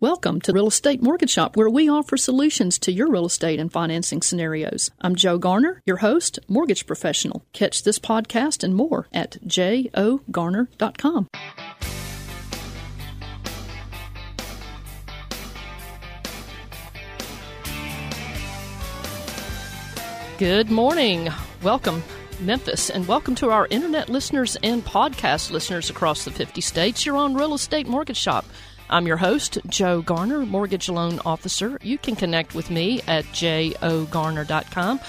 Welcome to Real Estate Mortgage Shop, where we offer solutions to your real estate and financing scenarios. I'm Joe Garner, your host, mortgage professional. Catch this podcast and more at joegarner.com. Good morning. Welcome, Memphis, and welcome to our internet listeners and podcast listeners across the 50 states. You're on Real Estate Mortgage Shop. I'm your host, Joe Garner, Mortgage Loan Officer. You can connect with me at joegarner.com.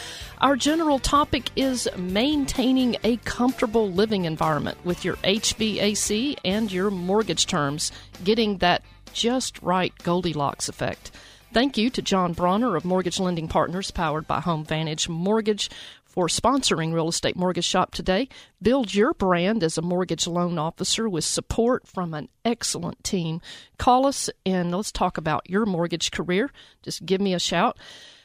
Our general topic is maintaining a comfortable living environment with your HVAC and your mortgage terms, getting that just right Goldilocks effect. Thank you to John Bronner of Mortgage Lending Partners, powered by Home Vantage Mortgage, for sponsoring Real Estate Mortgage Shop today. Build your brand as a mortgage loan officer with support from an excellent team. Call us and let's talk about your mortgage career. Just give me a shout.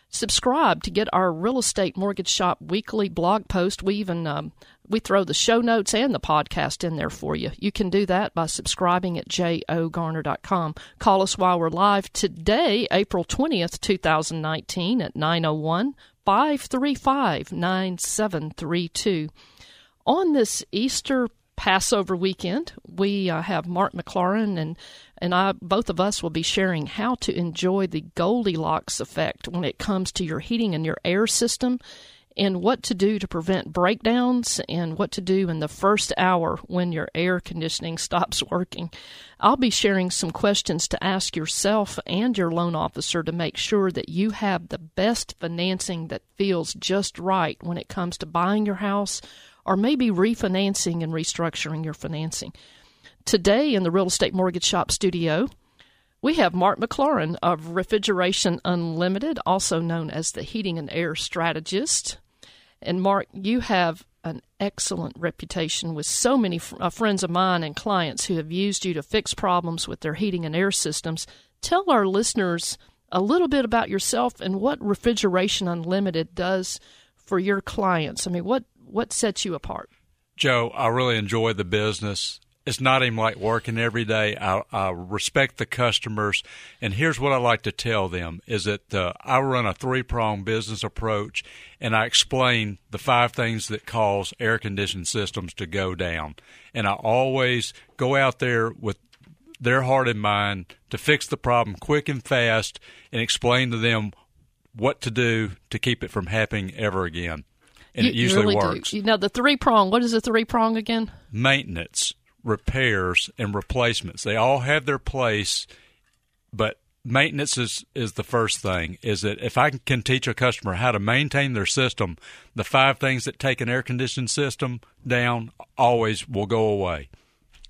Subscribe to get our Real Estate Mortgage Shop weekly blog post. We even um, we throw the show notes and the podcast in there for you. You can do that by subscribing at joegarner.com. Call us while we're live today, April 20th, 2019 at 901 535 9732. On this Easter Passover weekend, we uh, have Mark McLaurin and and I both of us will be sharing how to enjoy the Goldilocks effect when it comes to your heating and your air system and what to do to prevent breakdowns and what to do in the first hour when your air conditioning stops working. I'll be sharing some questions to ask yourself and your loan officer to make sure that you have the best financing that feels just right when it comes to buying your house or maybe refinancing and restructuring your financing. Today in the Real Estate Mortgage Shop studio, we have Mark McLaurin of Refrigeration Unlimited, also known as the Heating and Air Strategist. And Mark, you have an excellent reputation with so many uh, friends of mine and clients who have used you to fix problems with their heating and air systems. Tell our listeners a little bit about yourself and what Refrigeration Unlimited does for your clients. I mean, what what sets you apart? Joe, I really enjoy the business it's not even like working every day. I, I, respect the customers, and here's what I like to tell them: is that uh, I run a three prong business approach, and I explain the five things that cause air conditioned systems to go down, and I always go out there with their heart in mind to fix the problem quick and fast, and explain to them what to do to keep it from happening ever again. And you, it usually really works. Do. Now the three prong. What is the three prong again? Maintenance repairs and replacements. They all have their place, but maintenance is, is the first thing. Is that if I can teach a customer how to maintain their system, the five things that take an air conditioned system down always will go away.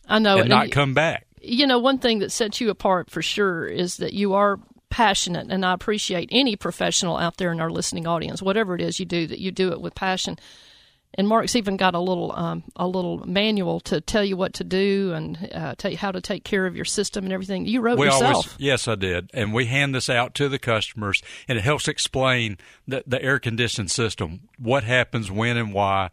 I know, and, and not come back. You know, one thing that sets you apart for sure is that you are passionate, and I appreciate any professional out there in our listening audience, whatever it is you do, that you do it with passion and Mark's even got a little um, a little manual to tell you what to do and uh, tell you how to take care of your system and everything. You wrote we yourself. Always, yes, I did, and we hand this out to the customers, and it helps explain the, the air conditioning system, what happens, when, and why,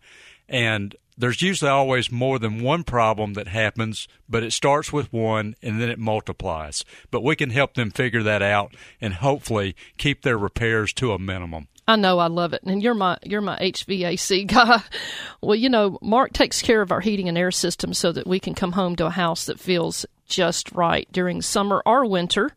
and there's usually always more than one problem that happens, but it starts with one and then it multiplies. But we can help them figure that out and hopefully keep their repairs to a minimum. I know I love it, and you're my you're my HVAC guy. Well, you know, Mark takes care of our heating and air system so that we can come home to a house that feels just right during summer or winter.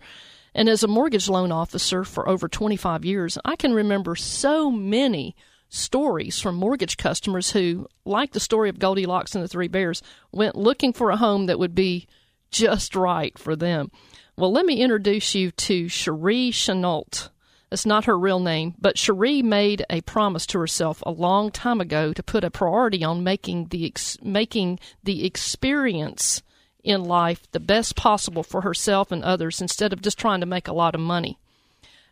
And as a mortgage loan officer for over 25 years, I can remember so many stories from mortgage customers who, like the story of Goldilocks and the Three Bears, went looking for a home that would be just right for them. Well, let me introduce you to Cherie Chenault. That's not her real name, but Cherie made a promise to herself a long time ago to put a priority on making the ex- making the experience in life the best possible for herself and others instead of just trying to make a lot of money.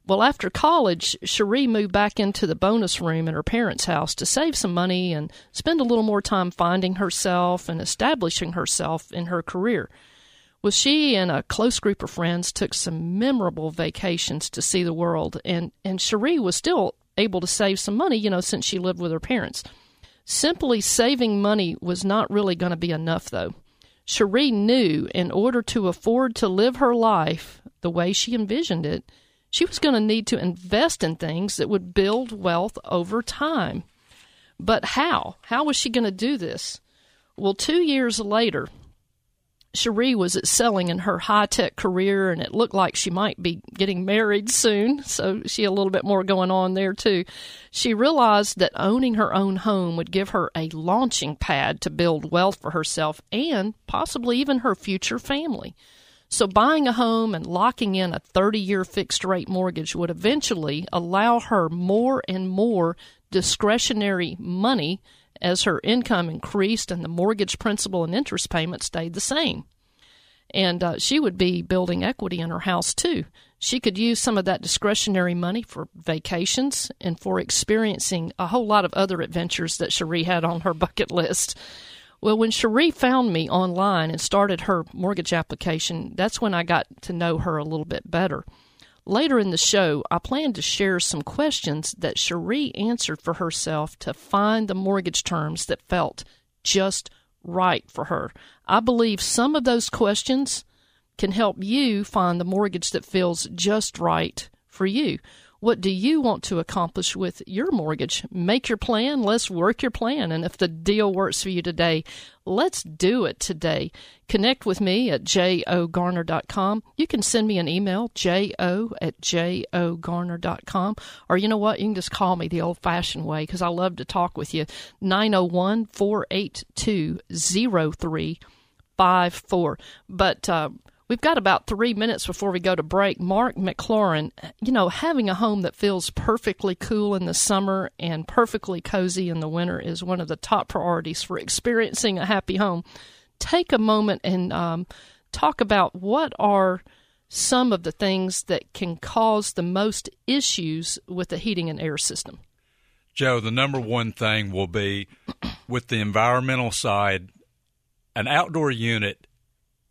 Well, after college, Cherie moved back into the bonus room in her parents' house to save some money and spend a little more time finding herself and establishing herself in her career. Well, she and a close group of friends took some memorable vacations to see the world, and, and Cherie was still able to save some money, you know, since she lived with her parents. Simply saving money was not really going to be enough, though. Cherie knew in order to afford to live her life the way she envisioned it, she was going to need to invest in things that would build wealth over time. But how? How was she going to do this? Well, two years later, Cherie was excelling in her high tech career, and it looked like she might be getting married soon. So she had a little bit more going on there too. She realized that owning her own home would give her a launching pad to build wealth for herself and possibly even her future family. So buying a home and locking in a 30 year fixed rate mortgage would eventually allow her more and more discretionary money as her income increased and the mortgage principal and interest payment stayed the same. And uh, she would be building equity in her house too. She could use some of that discretionary money for vacations and for experiencing a whole lot of other adventures that Cherie had on her bucket list. Well, when Cherie found me online and started her mortgage application, that's when I got to know her a little bit better. Later in the show, I plan to share some questions that Cherie answered for herself to find the mortgage terms that felt just right for her. I believe some of those questions can help you find the mortgage that feels just right for you. What do you want to accomplish with your mortgage? Make your plan. Let's work your plan. And if the deal works for you today, let's do it today. Connect with me at joegarner.com. You can send me an email, jo at joegarner.com. Or you know what? You can just call me the old fashioned way because I love to talk with you. 901 482 0354. But, uh, We've got about three minutes before we go to break. Mark McLaurin, you know, having a home that feels perfectly cool in the summer and perfectly cozy in the winter is one of the top priorities for experiencing a happy home. Take a moment and um, talk about what are some of the things that can cause the most issues with the heating and air system. Joe, the number one thing will be with the environmental side, an outdoor unit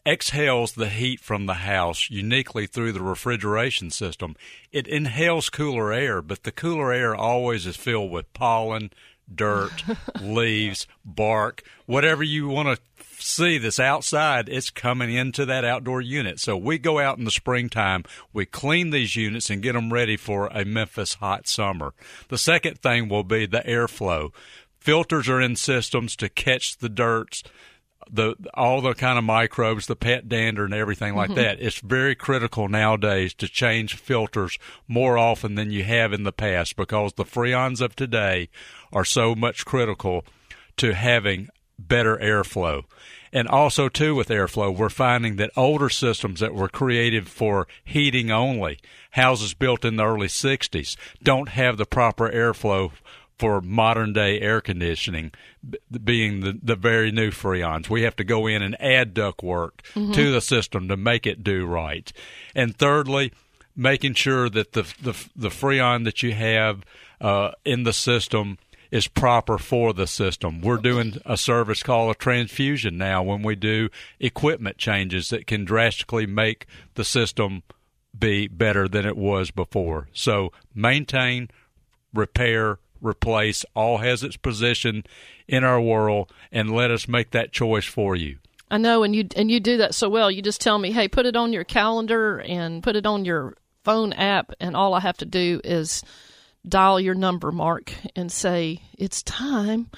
exhales the heat from the house uniquely through the refrigeration system. It inhales cooler air, but the cooler air always is filled with pollen, dirt, leaves, bark, whatever you want to see that's outside, it's coming into that outdoor unit. So we go out in the springtime, we clean these units and get them ready for a Memphis hot summer. The second thing will be the airflow. Filters are in systems to catch the dirts the all the kind of microbes, the pet dander and everything like mm-hmm. that. It's very critical nowadays to change filters more often than you have in the past because the freons of today are so much critical to having better airflow. And also too with airflow, we're finding that older systems that were created for heating only, houses built in the early 60s, don't have the proper airflow for modern day air conditioning being the, the very new freons. We have to go in and add ductwork mm-hmm. to the system to make it do right. And thirdly, making sure that the the, the freon that you have uh, in the system is proper for the system. We're doing a service called a transfusion now when we do equipment changes that can drastically make the system be better than it was before. So maintain, repair, replace, all has its position in our world, and let us make that choice for you. I know, and you and you do that so well. You just tell me, hey, put it on your calendar and put it on your phone app, and all I have to do is dial your number, Mark, and say it's time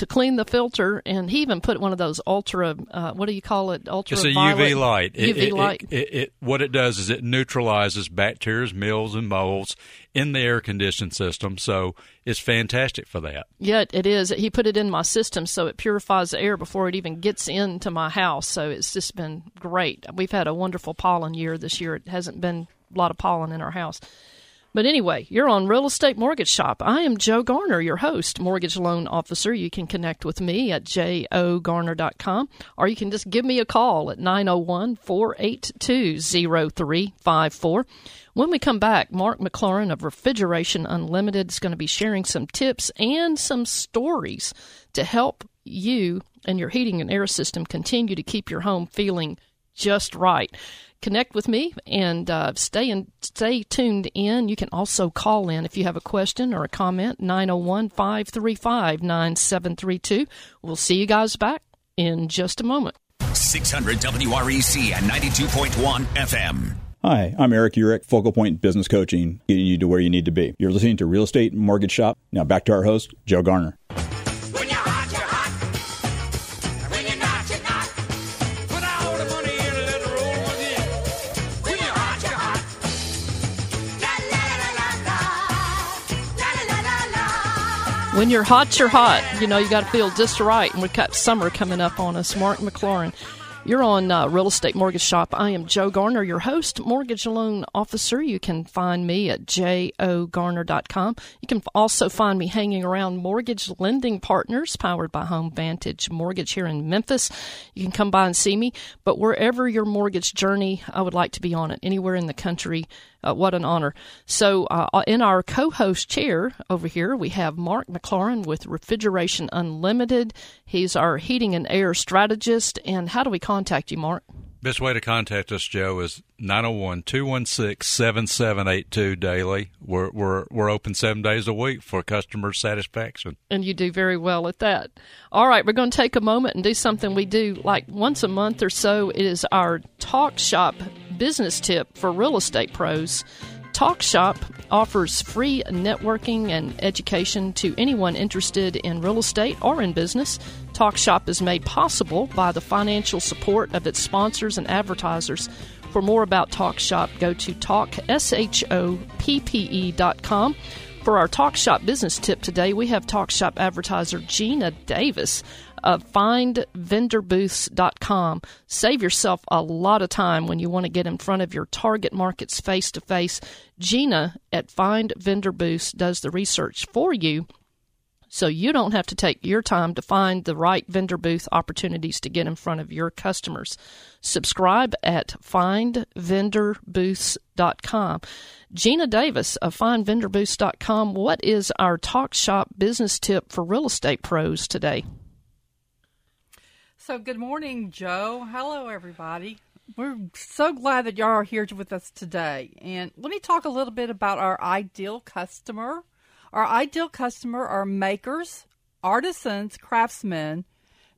to clean the filter, and he even put one of those ultra, uh, what do you call it? Ultra. It's a UV light. UV it, light. It, it, what it does is it neutralizes bacteria, mills, and molds in the air conditioning system. So it's fantastic for that. Yeah, it is. He put it in my system, so it purifies the air before it even gets into my house. So it's just been great. We've had a wonderful pollen year this year. It hasn't been a lot of pollen in our house. But anyway, you're on Real Estate Mortgage Shop. I am Joe Garner, your host, mortgage loan officer. You can connect with me at joegarner.com or you can just give me a call at 901 482 0354. When we come back, Mark McLaurin of Refrigeration Unlimited is going to be sharing some tips and some stories to help you and your heating and air system continue to keep your home feeling just right connect with me and uh, stay in, stay tuned in. You can also call in if you have a question or a comment 901 535 9732. We'll see you guys back in just a moment. 600 WREC and 92.1 FM. Hi, I'm Eric Urich, Focal Point Business Coaching, getting you to where you need to be. You're listening to Real Estate Mortgage Shop. Now back to our host, Joe Garner. When you're hot, you're hot. You know, you got to feel just right. And we've got summer coming up on us. Mark McLaurin. You're on uh, Real Estate Mortgage Shop. I am Joe Garner, your host, mortgage loan officer. You can find me at joegarner.com. You can also find me hanging around Mortgage Lending Partners, powered by Home Vantage Mortgage here in Memphis. You can come by and see me. But wherever your mortgage journey, I would like to be on it. Anywhere in the country, uh, what an honor. So, uh, in our co host chair over here, we have Mark McLaurin with Refrigeration Unlimited. He's our heating and air strategist. And how do we contact you, Mark? Best way to contact us, Joe, is 901 216 7782 daily. We're, we're, we're open seven days a week for customer satisfaction. And you do very well at that. All right, we're going to take a moment and do something we do like once a month or so. It is our Talk Shop business tip for real estate pros. TalkShop offers free networking and education to anyone interested in real estate or in business. TalkShop is made possible by the financial support of its sponsors and advertisers. For more about TalkShop, go to talkshoppe.com. For our TalkShop business tip today, we have TalkShop advertiser Gina Davis Uh, of findvendorbooths.com. Save yourself a lot of time when you want to get in front of your target markets face to face. Gina at Find Vendor Booths does the research for you so you don't have to take your time to find the right vendor booth opportunities to get in front of your customers. Subscribe at findvendorbooths.com. Gina Davis of findvendorbooths.com, what is our talk shop business tip for real estate pros today? So, good morning, Joe. Hello, everybody. We're so glad that y'all are here with us today. And let me talk a little bit about our ideal customer. Our ideal customer are makers, artisans, craftsmen,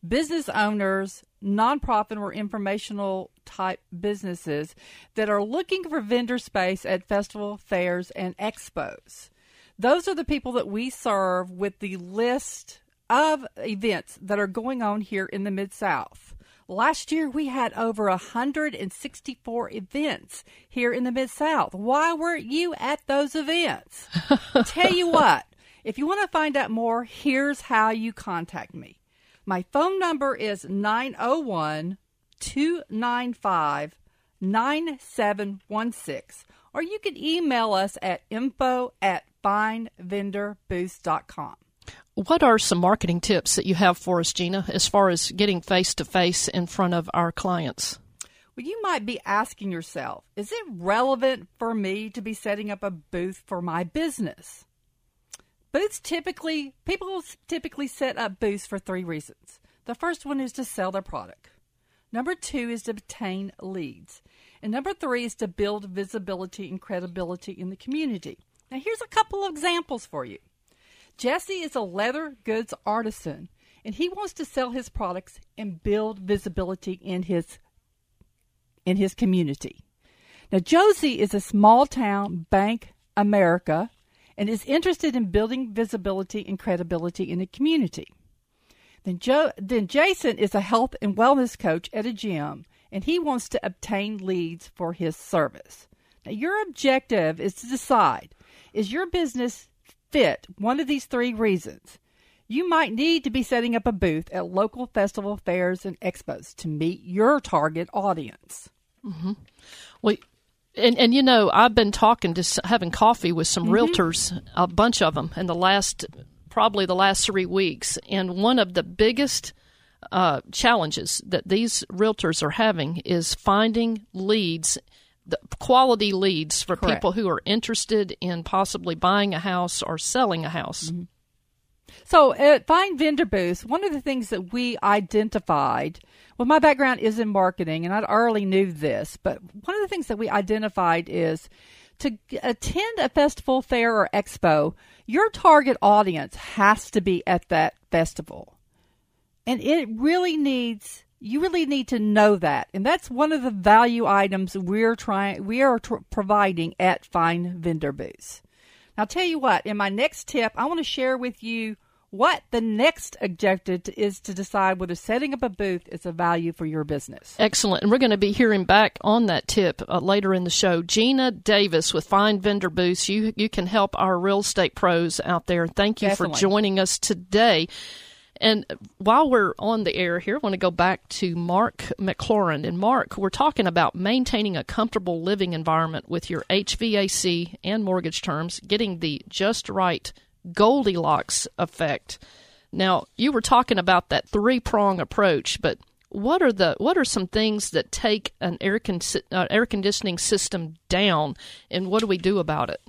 business owners, nonprofit or informational type businesses that are looking for vendor space at festival fairs and expos. Those are the people that we serve with the list of events that are going on here in the Mid South. Last year we had over 164 events here in the Mid South. Why weren't you at those events? Tell you what, if you want to find out more, here's how you contact me. My phone number is 901 295 9716, or you can email us at info at findvendorbooths.com. What are some marketing tips that you have for us, Gina, as far as getting face to face in front of our clients? Well, you might be asking yourself, is it relevant for me to be setting up a booth for my business? Booths typically, people typically set up booths for three reasons. The first one is to sell their product. Number two is to obtain leads. And number three is to build visibility and credibility in the community. Now, here's a couple of examples for you. Jesse is a leather goods artisan, and he wants to sell his products and build visibility in his in his community. Now, Josie is a small town bank America and is interested in building visibility and credibility in the community. Then, Joe, then Jason is a health and wellness coach at a gym, and he wants to obtain leads for his service. Now, your objective is to decide is your business fit one of these three reasons? You might need to be setting up a booth at local festival fairs and expos to meet your target audience. Mm-hmm. Well, and and you know, I've been talking to having coffee with some mm-hmm. realtors, a bunch of them, in the last probably the last three weeks, and one of the biggest uh, challenges that these realtors are having is finding leads. The quality leads for Correct. people who are interested in possibly buying a house or selling a house. Mm-hmm. So at Find Vendor Booths, one of the things that we identified, well, my background is in marketing, and I already knew this, but one of the things that we identified is to attend a festival, fair, or expo, your target audience has to be at that festival. And it really needs you really need to know that. And that's one of the value items we're trying we are tr- providing at Find Vendor Booths. Now, I'll tell you what, in my next tip, I want to share with you what the next objective is to decide whether setting up a booth is a value for your business. Excellent. And we're going to be hearing back on that tip uh, later in the show. Gina Davis with Find Vendor Booths. You, you can help our real estate pros out there. Thank you Definitely. for joining us today. And while we're on the air here, I want to go back to Mark McLaurin. And Mark, we're talking about maintaining a comfortable living environment with your HVAC and mortgage terms, getting the just right Goldilocks effect. Now, you were talking about that three prong approach, but what are the what are some things that take an air con- uh, air conditioning system down, and what do we do about it?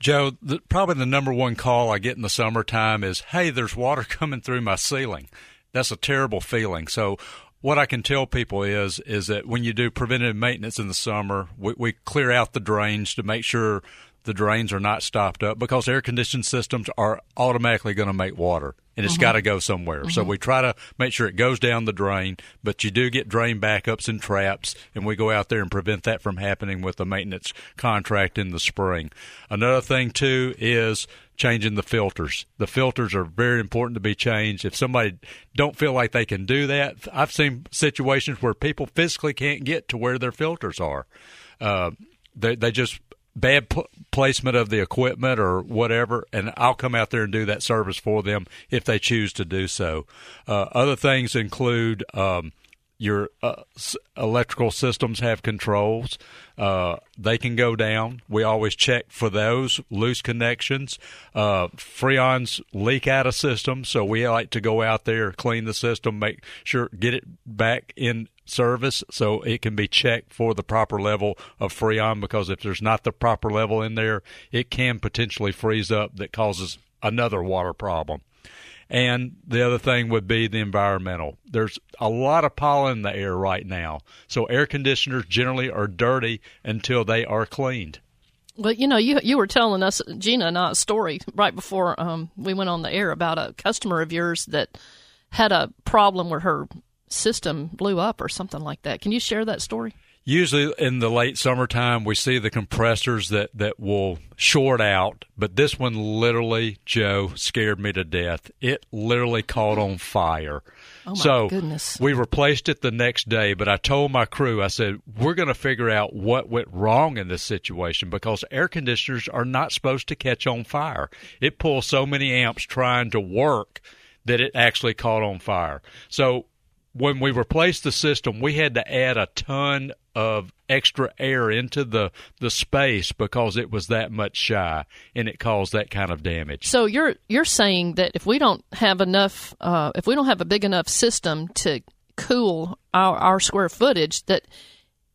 Joe, the, probably the number one call I get in the summertime is, "Hey, there's water coming through my ceiling." That's a terrible feeling. So, what I can tell people is is that when you do preventative maintenance in the summer, we, we clear out the drains to make sure the drains are not stopped up because air conditioned systems are automatically going to make water and it's got to go somewhere. So we try to make sure it goes down the drain, but you do get drain backups and traps, and we go out there and prevent that from happening with the maintenance contract in the spring. Another thing too is changing the filters. The filters are very important to be changed. If somebody don't feel like they can do that, I've seen situations where people physically can't get to where their filters are. Uh, they they just bad pl- placement of the equipment or whatever, and I'll come out there and do that service for them if they choose to do so. Uh, other things include um, your uh, electrical systems have controls. Uh, they can go down. We always check for those loose connections. Uh, Freons leak out of systems, so we like to go out there, clean the system, make sure get it back in service so it can be checked for the proper level of freon because if there's not the proper level in there it can potentially freeze up that causes another water problem and the other thing would be the environmental there's a lot of pollen in the air right now so air conditioners generally are dirty until they are cleaned Well, you know, you you were telling us Gina and I a story right before um, we went on the air about a customer of yours that had a problem where her system blew up or something like that. Can you share that story? Usually in the late summertime, we see the compressors that, that will short out, but this one literally, Joe, scared me to death. It literally caught on fire. Oh, my so goodness. we replaced it the next day, but I told my crew, I said, we're going to figure out what went wrong in this situation because air conditioners are not supposed to catch on fire. It pulls so many amps trying to work that it actually caught on fire. So when we replaced the system, we had to add a ton of extra air into the the space because it was that much shy and it caused that kind of damage. So you're you're saying that if we don't have enough, uh, if we don't have a big enough system to cool our, our square footage, that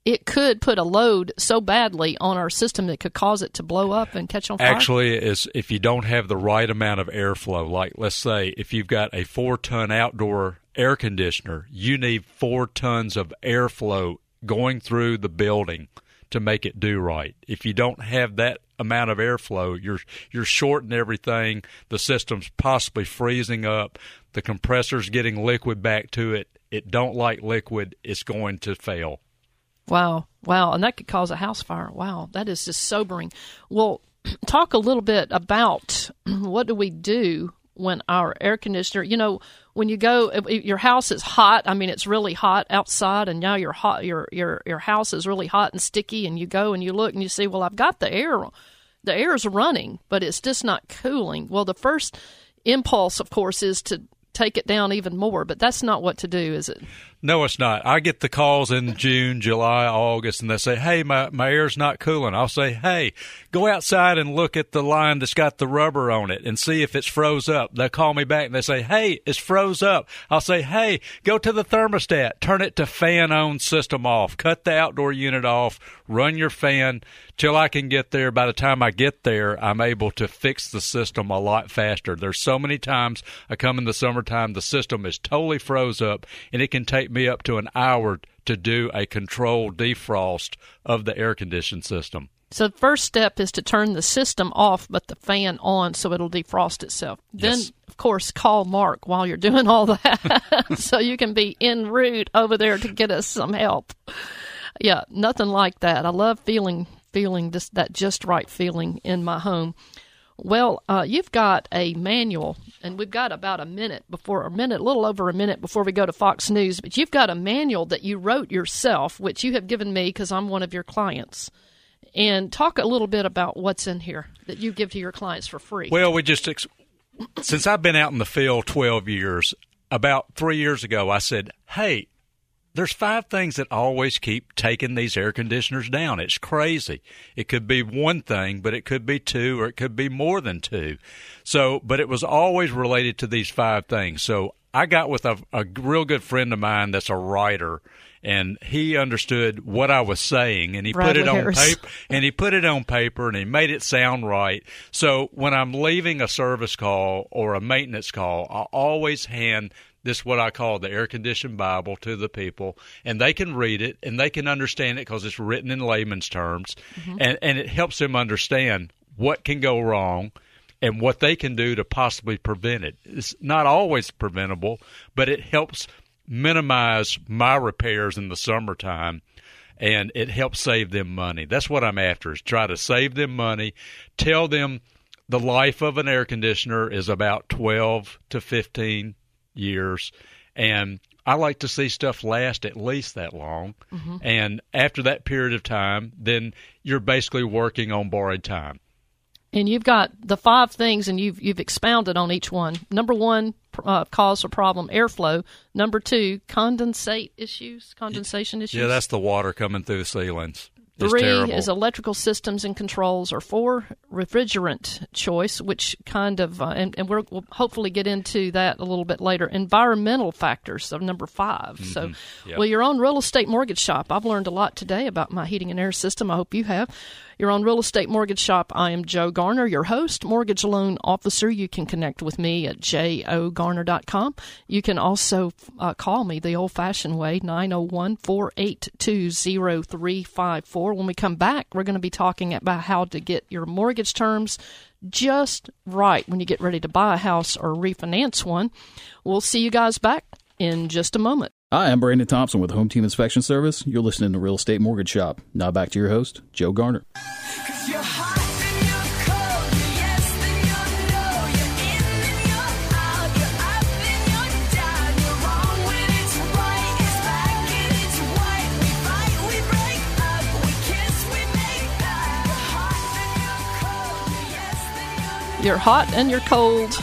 it could put a load so badly on our system that could cause it to blow up and catch on fire. Actually, is if you don't have the right amount of airflow, like let's say if you've got a four ton outdoor air conditioner, you need four tons of airflow going through the building to make it do right. If you don't have that amount of airflow, you're you're shorting everything. The system's possibly freezing up. The compressor's getting liquid back to it. It don't like liquid. It's going to fail. Wow, wow, and that could cause a house fire. Wow, that is just sobering. Well, talk a little bit about what do we do when our air conditioner, you know, when you go, your house is hot. I mean, it's really hot outside, and now your hot, your your your house is really hot and sticky, and you go and you look and you see, well, I've got the air, the air is running, but it's just not cooling. Well, the first impulse, of course, is to take it down even more, but that's not what to do, is it? No, it's not. I get the calls in June, July, August, and they say, "Hey, my my air's not cooling." I'll say, "Hey, go outside and look at the line that's got the rubber on it and see if it's froze up." They call me back and they say, "Hey, it's froze up." I'll say, "Hey, go to the thermostat, turn it to fan on system off, cut the outdoor unit off, run your fan till I can get there. By the time I get there, I'm able to fix the system a lot faster. There's so many times I come in the summertime, the system is totally froze up, and it can take me up to an hour to do a controlled defrost of the air conditioned system. So the first step is to turn the system off, but the fan on, so it'll defrost itself. Then, Yes. of course, call Mark while you're doing all that, so you can be en route over there to get us some help. Yeah, nothing like that. I love feeling feeling this that just right feeling in my home. Well, uh, you've got a manual, and we've got about a minute before a minute, a little over a minute before we go to Fox News. But you've got a manual that you wrote yourself, which you have given me because I'm one of your clients. And talk a little bit about what's in here that you give to your clients for free. Well, we just ex- since I've been out in the field 12 years, about 3 years ago I said, "Hey, there's five things that always keep taking these air conditioners down. It's crazy. It could be one thing, but it could be two or it could be more than two. So, but it was always related to these five things. So, I got with a, a real good friend of mine that's a writer and he understood what I was saying and he put it Bradley on Harris. paper and he put it on paper and he made it sound right. So when I'm leaving a service call or a maintenance call, I always hand this is what I call the air conditioned Bible to the people, and they can read it and they can understand it because it's written in layman's terms, mm-hmm. and and it helps them understand what can go wrong and what they can do to possibly prevent it. It's not always preventable, but it helps minimize my repairs in the summertime and it helps save them money. That's what I'm after is try to save them money, tell them the life of an air conditioner is about 12 to 15 years and I like to see stuff last at least that long. And after that period of time, then you're basically working on borrowed time. And you've got the five things, and you've you've expounded on each one. Number one, uh, cause or problem, airflow. Number two, condensate issues, condensation issues. Yeah, that's the water coming through the ceilings. Three is electrical systems and controls, or four, refrigerant choice, which kind of, uh, and, and we're, we'll hopefully get into that a little bit later. Environmental factors, so number 5 So, Yep. well, your own real estate mortgage shop. I've learned a lot today about my heating and air system. I hope you have. Your own real estate mortgage shop. I am Joe Garner, your host, mortgage loan officer. You can connect with me at joegarner.com. You can also uh, call me the old fashioned way, 901 482 0354. When we come back, we're going to be talking about how to get your mortgage terms just right when you get ready to buy a house or refinance one. We'll see you guys back in just a moment. Hi, I'm Brandon Thompson with Home Team Inspection Service. You're listening to Real Estate Mortgage Shop. Now back to your host, Joe Garner. You're hot and you're cold,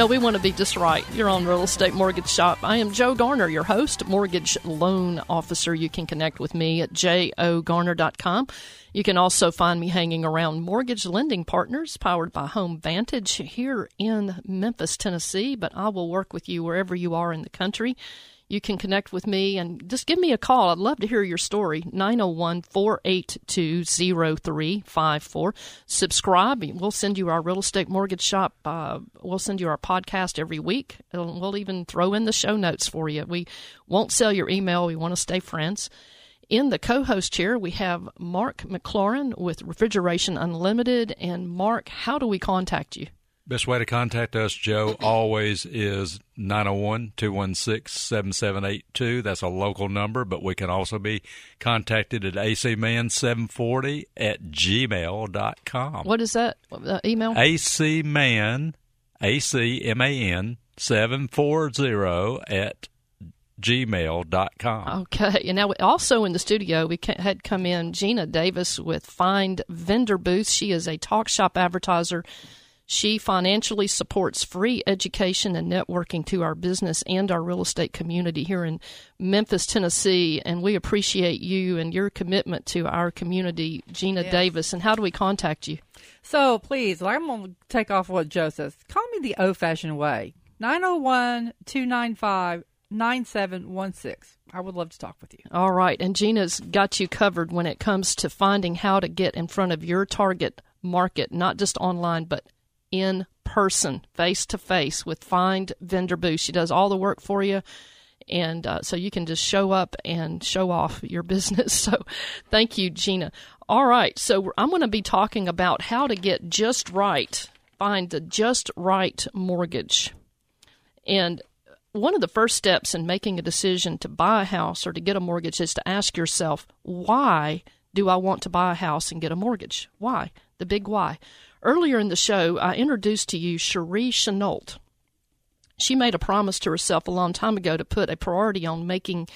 no, we want to be just right. You're on Real Estate Mortgage Shop. I am Joe Garner, your host, mortgage loan officer. You can connect with me at joegarner.com. You can also find me hanging around Mortgage Lending Partners, powered by Home Vantage here in Memphis, Tennessee. But I will work with you wherever you are in the country. You can connect with me and just give me a call. I'd love to hear your story. 901 482 0354. Subscribe. We'll send you our real estate mortgage shop. Uh, we'll send you our podcast every week. And We'll even throw in the show notes for you. We won't sell your email. We want to stay friends. In the co host chair, we have Mark McLaurin with Refrigeration Unlimited. And Mark, how do we contact you? Best way to contact us, Joe, always is 901 216 7782. That's a local number, but we can also be contacted at acman740 at gmail.com. What is that uh, email? acman, A-C-M-A-N, 740 at gmail.com. Okay, and now also in the studio we had come in Gina Davis with Find Vendor Booth. She is a talk shop advertiser. She financially supports free education and networking to our business and our real estate community here in Memphis, Tennessee. And we appreciate you and your commitment to our community, Gina Yes. Davis. And how do we contact you? So please, I'm going to take off what Joe says. Call me the old fashioned way 901 295 9716. I would love to talk with you. All right, and Gina's got you covered when it comes to finding how to get in front of your target market, not just online, but in person, face to face with Find Vendor Booth. She does all the work for you. And uh, so you can just show up and show off your business. So thank you, Gina. All right. So I'm going to be talking about how to get just right, find the just right mortgage. And one of the first steps in making a decision to buy a house or to get a mortgage is to ask yourself, why do I want to buy a house and get a mortgage? Why? The big why. Earlier in the show, I introduced to you Cherie Chenault. She made a promise to herself a long time ago to put a priority on making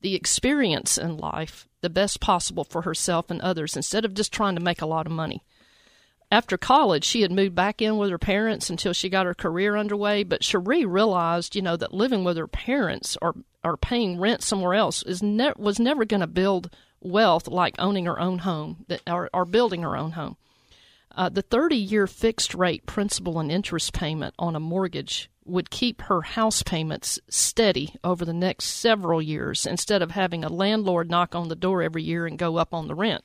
the experience in life the best possible for herself and others instead of just trying to make a lot of money after college, she had moved back in with her parents until she got her career underway. But Cherie realized, you know, that living with her parents or or paying rent somewhere else is ne- was never going to build wealth like owning her own home that, or, or building her own home. Uh, the 30 year fixed rate principal and interest payment on a mortgage would keep her house payments steady over the next several years instead of having a landlord knock on the door every year and go up on the rent.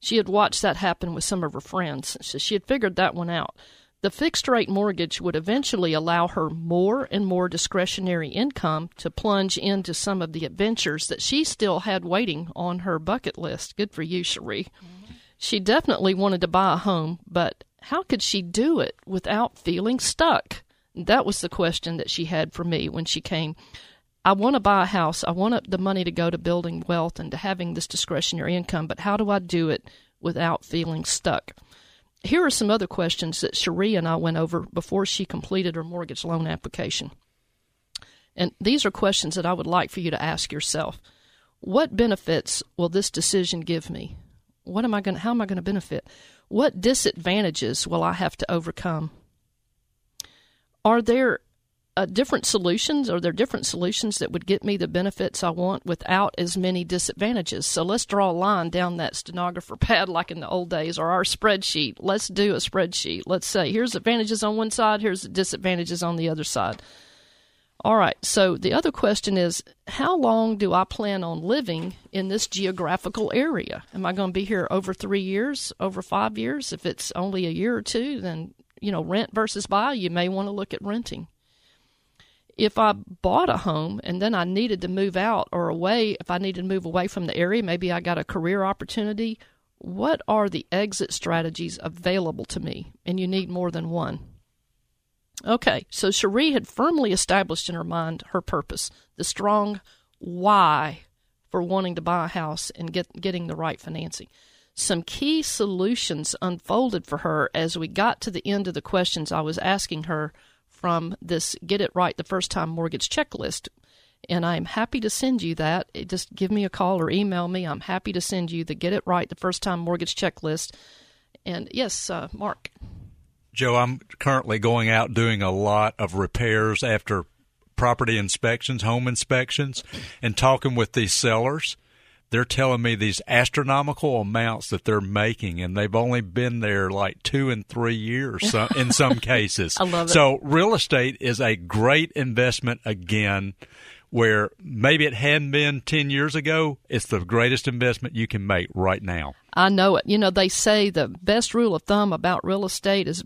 She had watched that happen with some of her friends, so she had figured that one out. The fixed rate mortgage would eventually allow her more and more discretionary income to plunge into some of the adventures that she still had waiting on her bucket list. Good for you, Cherie. She definitely wanted to buy a home, but how could she do it without feeling stuck? That was the question that she had for me when she came. I want to buy a house. I want the money to go to building wealth and to having this discretionary income, but how do I do it without feeling stuck? Here are some other questions that Cherie and I went over before she completed her mortgage loan application. And these are questions that I would like for you to ask yourself. What benefits will this decision give me? What am I going how am I going to benefit? What disadvantages will I have to overcome? Are there uh, different solutions? Are there different solutions that would get me the benefits I want without as many disadvantages? So let's draw a line down that stenographer pad like in the old days or our spreadsheet. Let's do a spreadsheet. Let's say here's advantages on one side, here's the disadvantages on the other side. All right, so the other question is how long do I plan on living in this geographical area? Am I going to be here over three years, over five years? If it's only a year or two, then, you know, rent versus buy, you may want to look at renting if I bought a home and then I needed to move out or away, if I needed to move away from the area, maybe I got a career opportunity, what are the exit strategies available to me? And you need more than one. Okay, so Cherie had firmly established in her mind her purpose, the strong why for wanting to buy a house and get getting the right financing. Some key solutions unfolded for her as we got to the end of the questions I was asking her from this Get It Right the First Time Mortgage Checklist. And I'm happy to send you that. Just give me a call or email me. I'm happy to send you the Get It Right the First Time Mortgage Checklist. And yes, uh, Mark. Joe, I'm currently going out doing a lot of repairs after property inspections, home inspections, and talking with these sellers. They're telling me these astronomical amounts that they're making, and they've only been there like two and three years so, in some cases. I love it. So, real estate is a great investment again. Where maybe it hadn't been 10 years ago, it's the greatest investment you can make right now. I know it. You know, they say the best rule of thumb about real estate is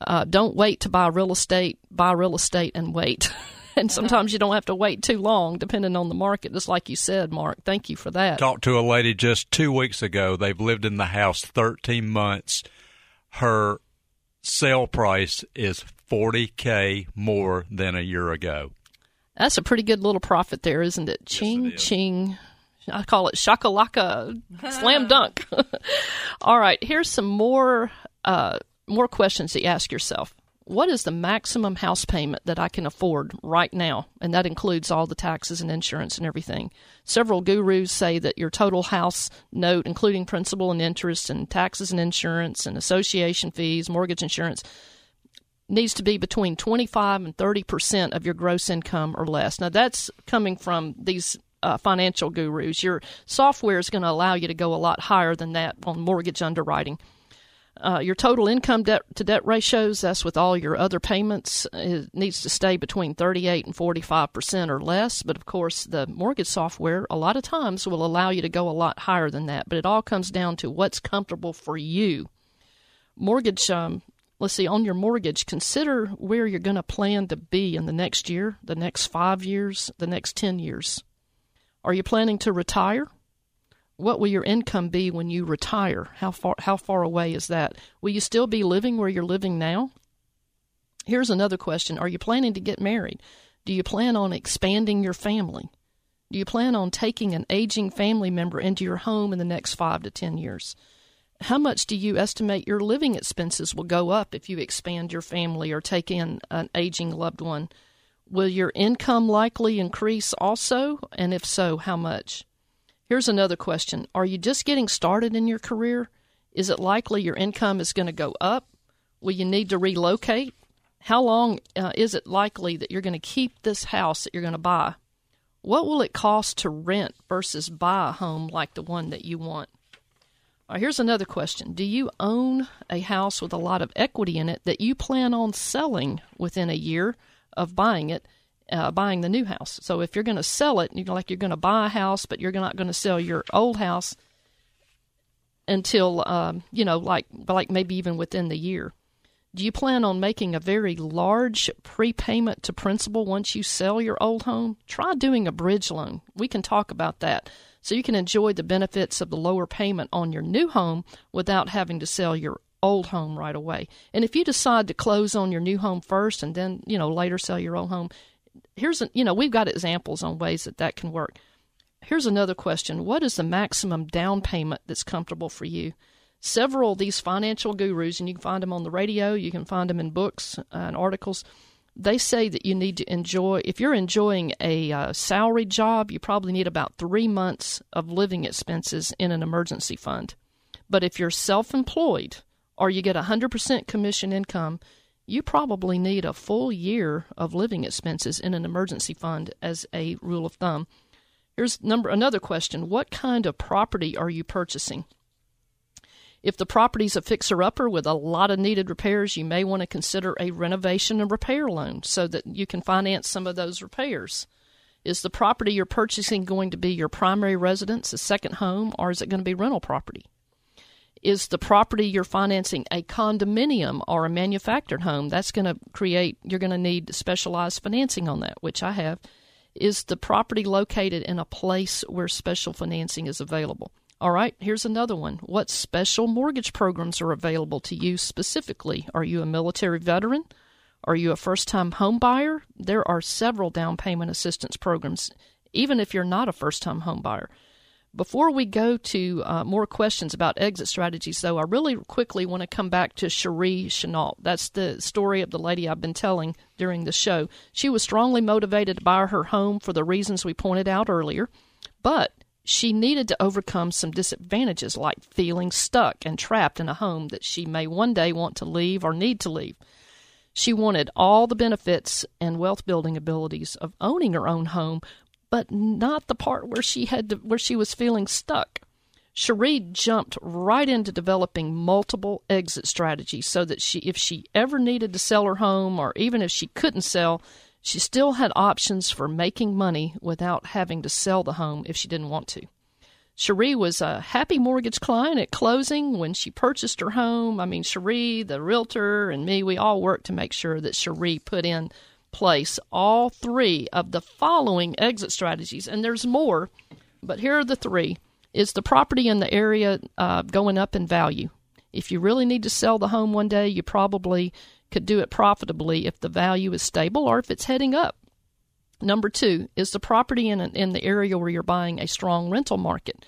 uh, don't wait to buy real estate, buy real estate and wait. and sometimes you don't have to wait too long, depending on the market, just like you said, Mark. Thank you for that. Talked to a lady just two weeks ago. They've lived in the house 13 months. Her sale price is 40K more than a year ago. That's a pretty good little profit there, isn't it? Ching, it is. ching. I call it shakalaka slam dunk. All right, here's some more uh, more questions that you ask yourself. What is the maximum house payment that I can afford right now? And that includes all the taxes and insurance and everything. Several gurus say that your total house note, including principal and interest and taxes and insurance and association fees, mortgage insurance, needs to be between 25 and 30 percent of your gross income or less. Now, that's coming from these uh, financial gurus. Your software is going to allow you to go a lot higher than that on mortgage underwriting. Uh, your total income debt to debt ratios, that's with all your other payments, it needs to stay between 38 and 45 percent or less. But of course, the mortgage software a lot of times will allow you to go a lot higher than that. But it all comes down to what's comfortable for you. Mortgage um, let's see, on your mortgage, consider where you're going to plan to be in the next year, the next five years, the next 10 years. Are you planning to retire? What will your income be when you retire? How far how far away is that? Will you still be living where you're living now? Here's another question. Are you planning to get married? Do you plan on expanding your family? Do you plan on taking an aging family member into your home in the next 5 to 10 years? How much do you estimate your living expenses will go up if you expand your family or take in an aging loved one? Will your income likely increase also? And if so, how much? Here's another question Are you just getting started in your career? Is it likely your income is going to go up? Will you need to relocate? How long uh, is it likely that you're going to keep this house that you're going to buy? What will it cost to rent versus buy a home like the one that you want? Right, here's another question Do you own a house with a lot of equity in it that you plan on selling within a year of buying it? uh, buying the new house. So if you're going to sell it, you like you're going to buy a house, but you're not going to sell your old house until um, you know, like like maybe even within the year. Do you plan on making a very large prepayment to principal once you sell your old home? Try doing a bridge loan. We can talk about that. So you can enjoy the benefits of the lower payment on your new home without having to sell your old home right away. And if you decide to close on your new home first and then, you know, later sell your old home, here's a, you know, we've got examples on ways that that can work. Here's another question. What is the maximum down payment that's comfortable for you? Several of these financial gurus, and you can find them on the radio, you can find them in books and articles. They say that you need to enjoy, if you're enjoying a uh, salary job, you probably need about three months of living expenses in an emergency fund. But if you're self employed or you get 100% commission income, you probably need a full year of living expenses in an emergency fund as a rule of thumb. Here's number another question. What kind of property are you purchasing? If the property's a fixer upper with a lot of needed repairs, you may want to consider a renovation and repair loan so that you can finance some of those repairs. Is the property you're purchasing going to be your primary residence, a second home, or is it going to be rental property? Is the property you're financing a condominium or a manufactured home? That's going to create, you're going to need specialized financing on that, which I have. Is the property located in a place where special financing is available? All right, here's another one. What special mortgage programs are available to you specifically? Are you a military veteran? Are you a first time home buyer? There are several down payment assistance programs, even if you're not a first time home buyer. Before we go to uh, more questions about exit strategies, though, I really quickly want to come back to Cherie Chenault. That's the story of the lady I've been telling during the show. She was strongly motivated to buy her home for the reasons we pointed out earlier, but she needed to overcome some disadvantages like feeling stuck and trapped in a home that she may one day want to leave or need to leave. She wanted all the benefits and wealth building abilities of owning her own home, but not the part where she had to, where she was feeling stuck. Cherie jumped right into developing multiple exit strategies so that she if she ever needed to sell her home or even if she couldn't sell, she still had options for making money without having to sell the home if she didn't want to. Cherie was a happy mortgage client at closing when she purchased her home. I mean, Cherie, the realtor, and me, we all worked to make sure that Cherie put in place all three of the following exit strategies. And there's more, but here are the three. Is the property in the area uh, going up in value? If you really need to sell the home one day, you probably could do it profitably if the value is stable or if it's heading up. Number two, is the property in, in the area where you're buying a strong rental market?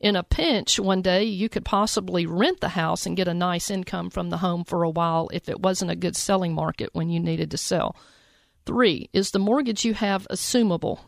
In a pinch, one day you could possibly rent the house and get a nice income from the home for a while if it wasn't a good selling market when you needed to sell. Three, is the mortgage you have assumable?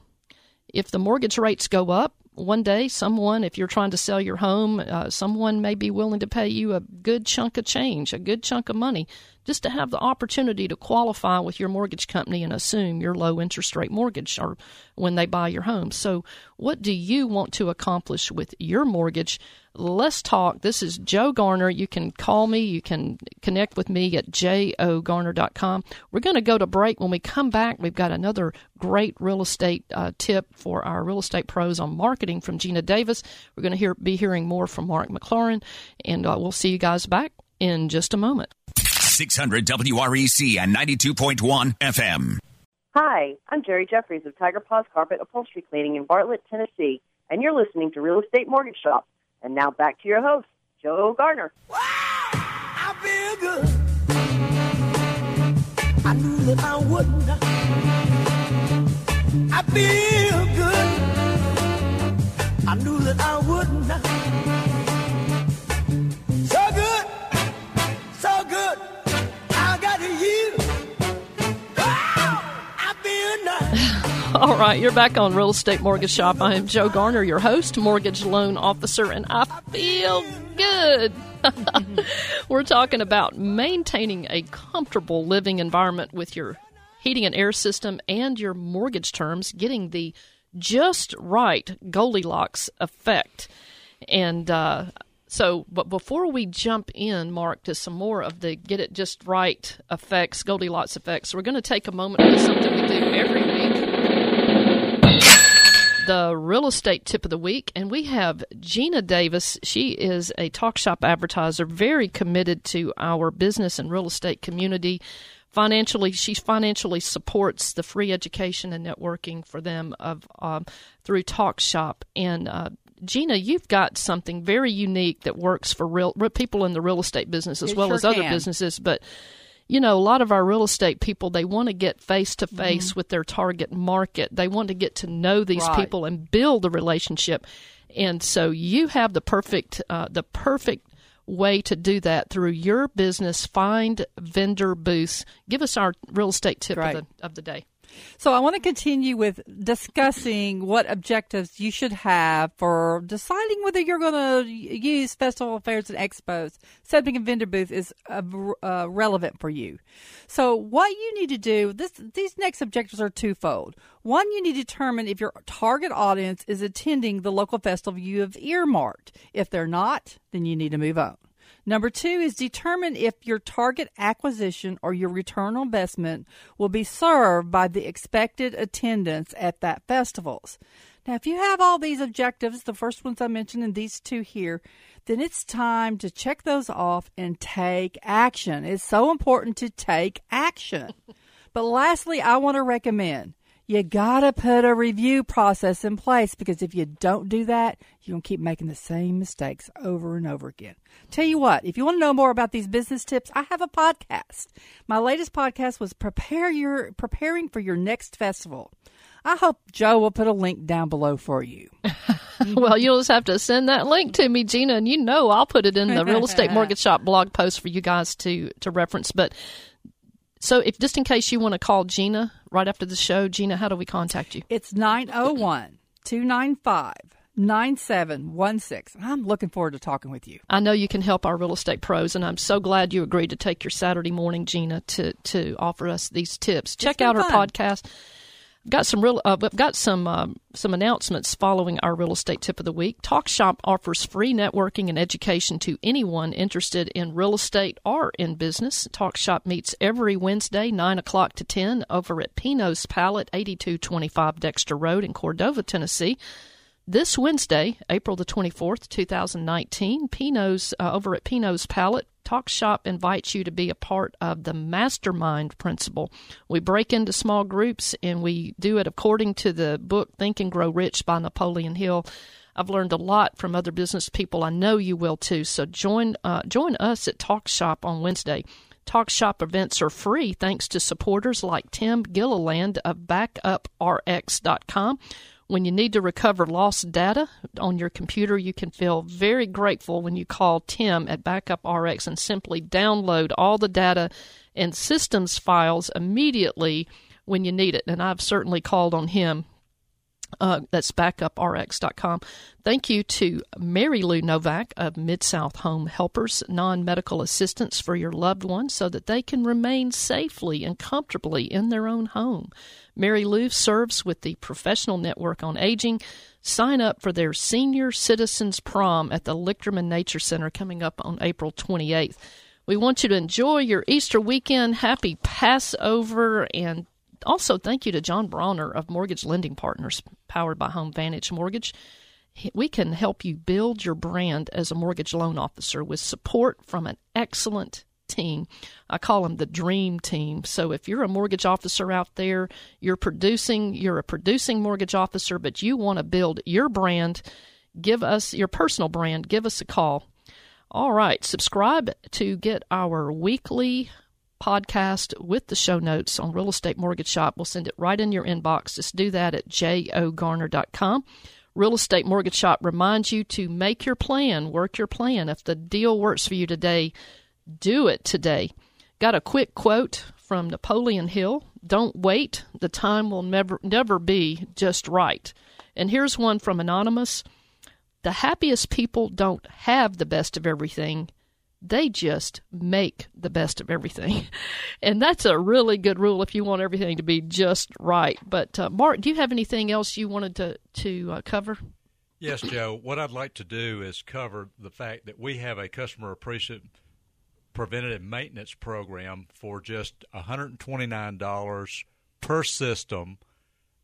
If the mortgage rates go up, one day someone, if you're trying to sell your home, uh, someone may be willing to pay you a good chunk of change, a good chunk of money, just to have the opportunity to qualify with your mortgage company and assume your low interest rate mortgage or when they buy your home. So, what do you want to accomplish with your mortgage? Let's talk. This is Joe Garner. You can call me. You can connect with me at joegarner.com. We're going to go to break. When we come back, we've got another great real estate uh, tip for our real estate pros on marketing from Gina Davis. We're going to hear, be hearing more from Mark McLaurin, and uh, we'll see you guys back in just a moment. 600 WREC and 92.1 FM. Hi, I'm Jerry Jeffries of Tiger Paws Carpet Upholstery Cleaning in Bartlett, Tennessee, and you're listening to Real Estate Mortgage Shop. And now back to your host, Joe Garner. Wow, I feel good. I knew that I wouldn't. I feel good. I knew that I wouldn't. All right, you're back on Real Estate Mortgage Shop. I am Joe Garner, your host, mortgage loan officer, and I feel good. We're talking about maintaining a comfortable living environment with your heating and air system and your mortgage terms, getting the just right Goldilocks effect. And uh, so, but before we jump in, Mark, to some more of the get it just right effects, Goldilocks effects, we're going to take a moment with something we do every week the real estate tip of the week, and we have Gina Davis. She is a talk shop advertiser, very committed to our business and real estate community. Financially, she financially supports the free education and networking for them of um, through Talk Shop. And uh, Gina, you've got something very unique that works for real, people in the real estate business as It well sure as other can. businesses, but you know, a lot of our real estate people, they want to get face to face with their target market. They want to get to know these Right. people and build a relationship. And so you have the perfect, uh, the perfect way to do that through your business. Find Vendor Booths. Give us our real estate tip of the, of the day. So I want to continue with discussing what objectives you should have for deciding whether you're going to use festival fairs and expos. Setting a vendor booth is uh, uh, relevant for you. So what you need to do, this, these next objectives are twofold. One, you need to determine if your target audience is attending the local festival you have earmarked. If they're not, then you need to move on. Number two is determine if your target acquisition or your return on investment will be served by the expected attendance at that festivals. Now, if you have all these objectives, the first ones I mentioned and these two here, then it's time to check those off and take action. It's so important to take action. but lastly, I want to recommend you gotta put a review process in place because if you don't do that, you're gonna keep making the same mistakes over and over again. Tell you what, if you want to know more about these business tips, I have a podcast. My latest podcast was prepare your preparing for your next festival. I hope Joe will put a link down below for you. well, you'll just have to send that link to me, Gina, and you know I'll put it in the real estate mortgage shop blog post for you guys to to reference. But so, if just in case you want to call Gina right after the show, Gina, how do we contact you? It's 901 295 9716. I'm looking forward to talking with you. I know you can help our real estate pros, and I'm so glad you agreed to take your Saturday morning, Gina, to to offer us these tips. Check out our fun. podcast. Got some real. Uh, we've got some um, some announcements following our real estate tip of the week. Talk Shop offers free networking and education to anyone interested in real estate or in business. Talk Shop meets every Wednesday, nine o'clock to ten, over at Pinot's Palette, eighty two twenty five Dexter Road in Cordova, Tennessee. This Wednesday, April the 24th, 2019, Pinot's uh, over at Pinot's Palette, Talk Shop invites you to be a part of the mastermind principle. We break into small groups and we do it according to the book Think and Grow Rich by Napoleon Hill. I've learned a lot from other business people. I know you will too. So join uh, join us at Talk Shop on Wednesday. Talk Shop events are free thanks to supporters like Tim Gilliland of BackupRx.com. When you need to recover lost data on your computer, you can feel very grateful when you call Tim at Backup RX and simply download all the data and systems files immediately when you need it. And I've certainly called on him uh, that's backuprx.com. Thank you to Mary Lou Novak of Mid South Home Helpers, non medical assistance for your loved ones so that they can remain safely and comfortably in their own home. Mary Lou serves with the Professional Network on Aging. Sign up for their Senior Citizens Prom at the Lichterman Nature Center coming up on April 28th. We want you to enjoy your Easter weekend. Happy Passover and also, thank you to John Bronner of Mortgage Lending Partners, powered by Home Vantage Mortgage. We can help you build your brand as a mortgage loan officer with support from an excellent team. I call them the dream team. So if you're a mortgage officer out there, you're producing, you're a producing mortgage officer, but you want to build your brand, give us your personal brand, give us a call. All right, subscribe to get our weekly podcast with the show notes on Real Estate Mortgage Shop. We'll send it right in your inbox. Just do that at joegarner.com. Real Estate Mortgage Shop reminds you to make your plan, work your plan. If the deal works for you today, do it today. Got a quick quote from Napoleon Hill Don't wait, the time will never, never be just right. And here's one from Anonymous The happiest people don't have the best of everything, they just make the best of everything. And that's a really good rule if you want everything to be just right. But, uh, Mark, do you have anything else you wanted to, to uh, cover? Yes, Joe. What I'd like to do is cover the fact that we have a customer appreciative preventative maintenance program for just $129 per system.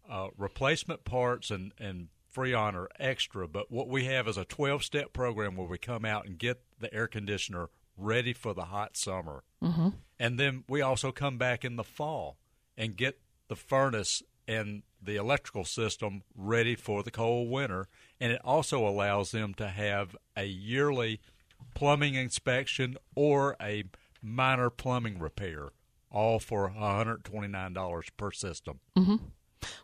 Uh, replacement parts and, and Freon are extra, but what we have is a 12 step program where we come out and get the air conditioner ready for the hot summer. Mm-hmm. And then we also come back in the fall and get the furnace and the electrical system ready for the cold winter. And it also allows them to have a yearly plumbing inspection or a minor plumbing repair, all for $129 per system.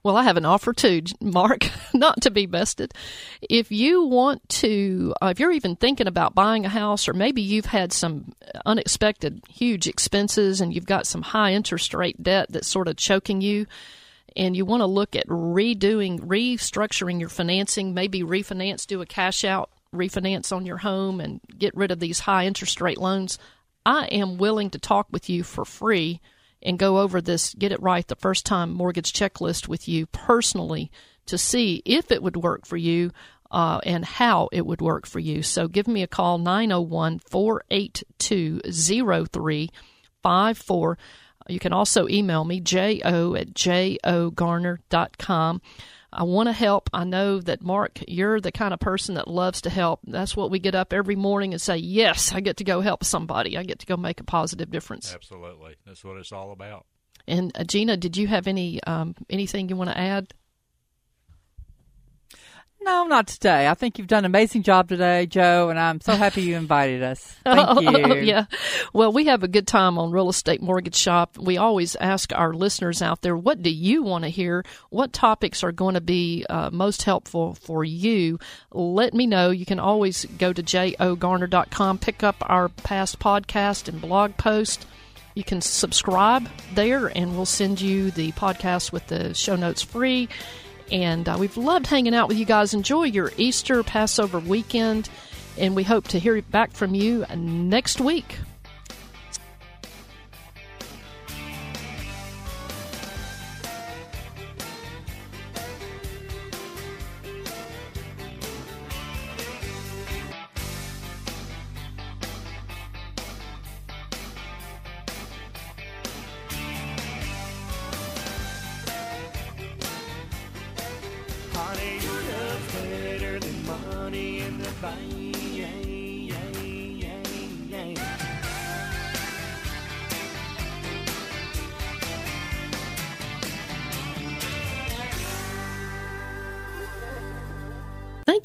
Well, I have an offer too, Mark, not to be bested. If you want to, uh, if you're even thinking about buying a house, or maybe you've had some unexpected huge expenses and you've got some high interest rate debt that's sort of choking you, and you want to look at redoing, restructuring your financing, maybe refinance, do a cash out refinance on your home and get rid of these high interest rate loans, I am willing to talk with you for free and go over this get it right the first time mortgage checklist with you personally to see if it would work for you uh, and how it would work for you. So give me a call 901 482 0354. You can also email me, jo at joegarner.com. I want to help. I know that, Mark, you're the kind of person that loves to help. That's what we get up every morning and say, Yes, I get to go help somebody. I get to go make a positive difference. Absolutely. That's what it's all about. And uh, Gina, did you have any um, anything you want to add? No, not today. I think you've done an amazing job today, Joe, and I'm so happy you invited us. Thank you. Oh, yeah. Well, we have a good time on Real Estate Mortgage Shop. We always ask our listeners out there, what do you want to hear? What topics are going to be uh, most helpful for you? Let me know. You can always go to joegarner.com, pick up our past podcast and blog post. You can subscribe there, and we'll send you the podcast with the show notes free. And uh, we've loved hanging out with you guys. Enjoy your Easter Passover weekend, and we hope to hear back from you next week.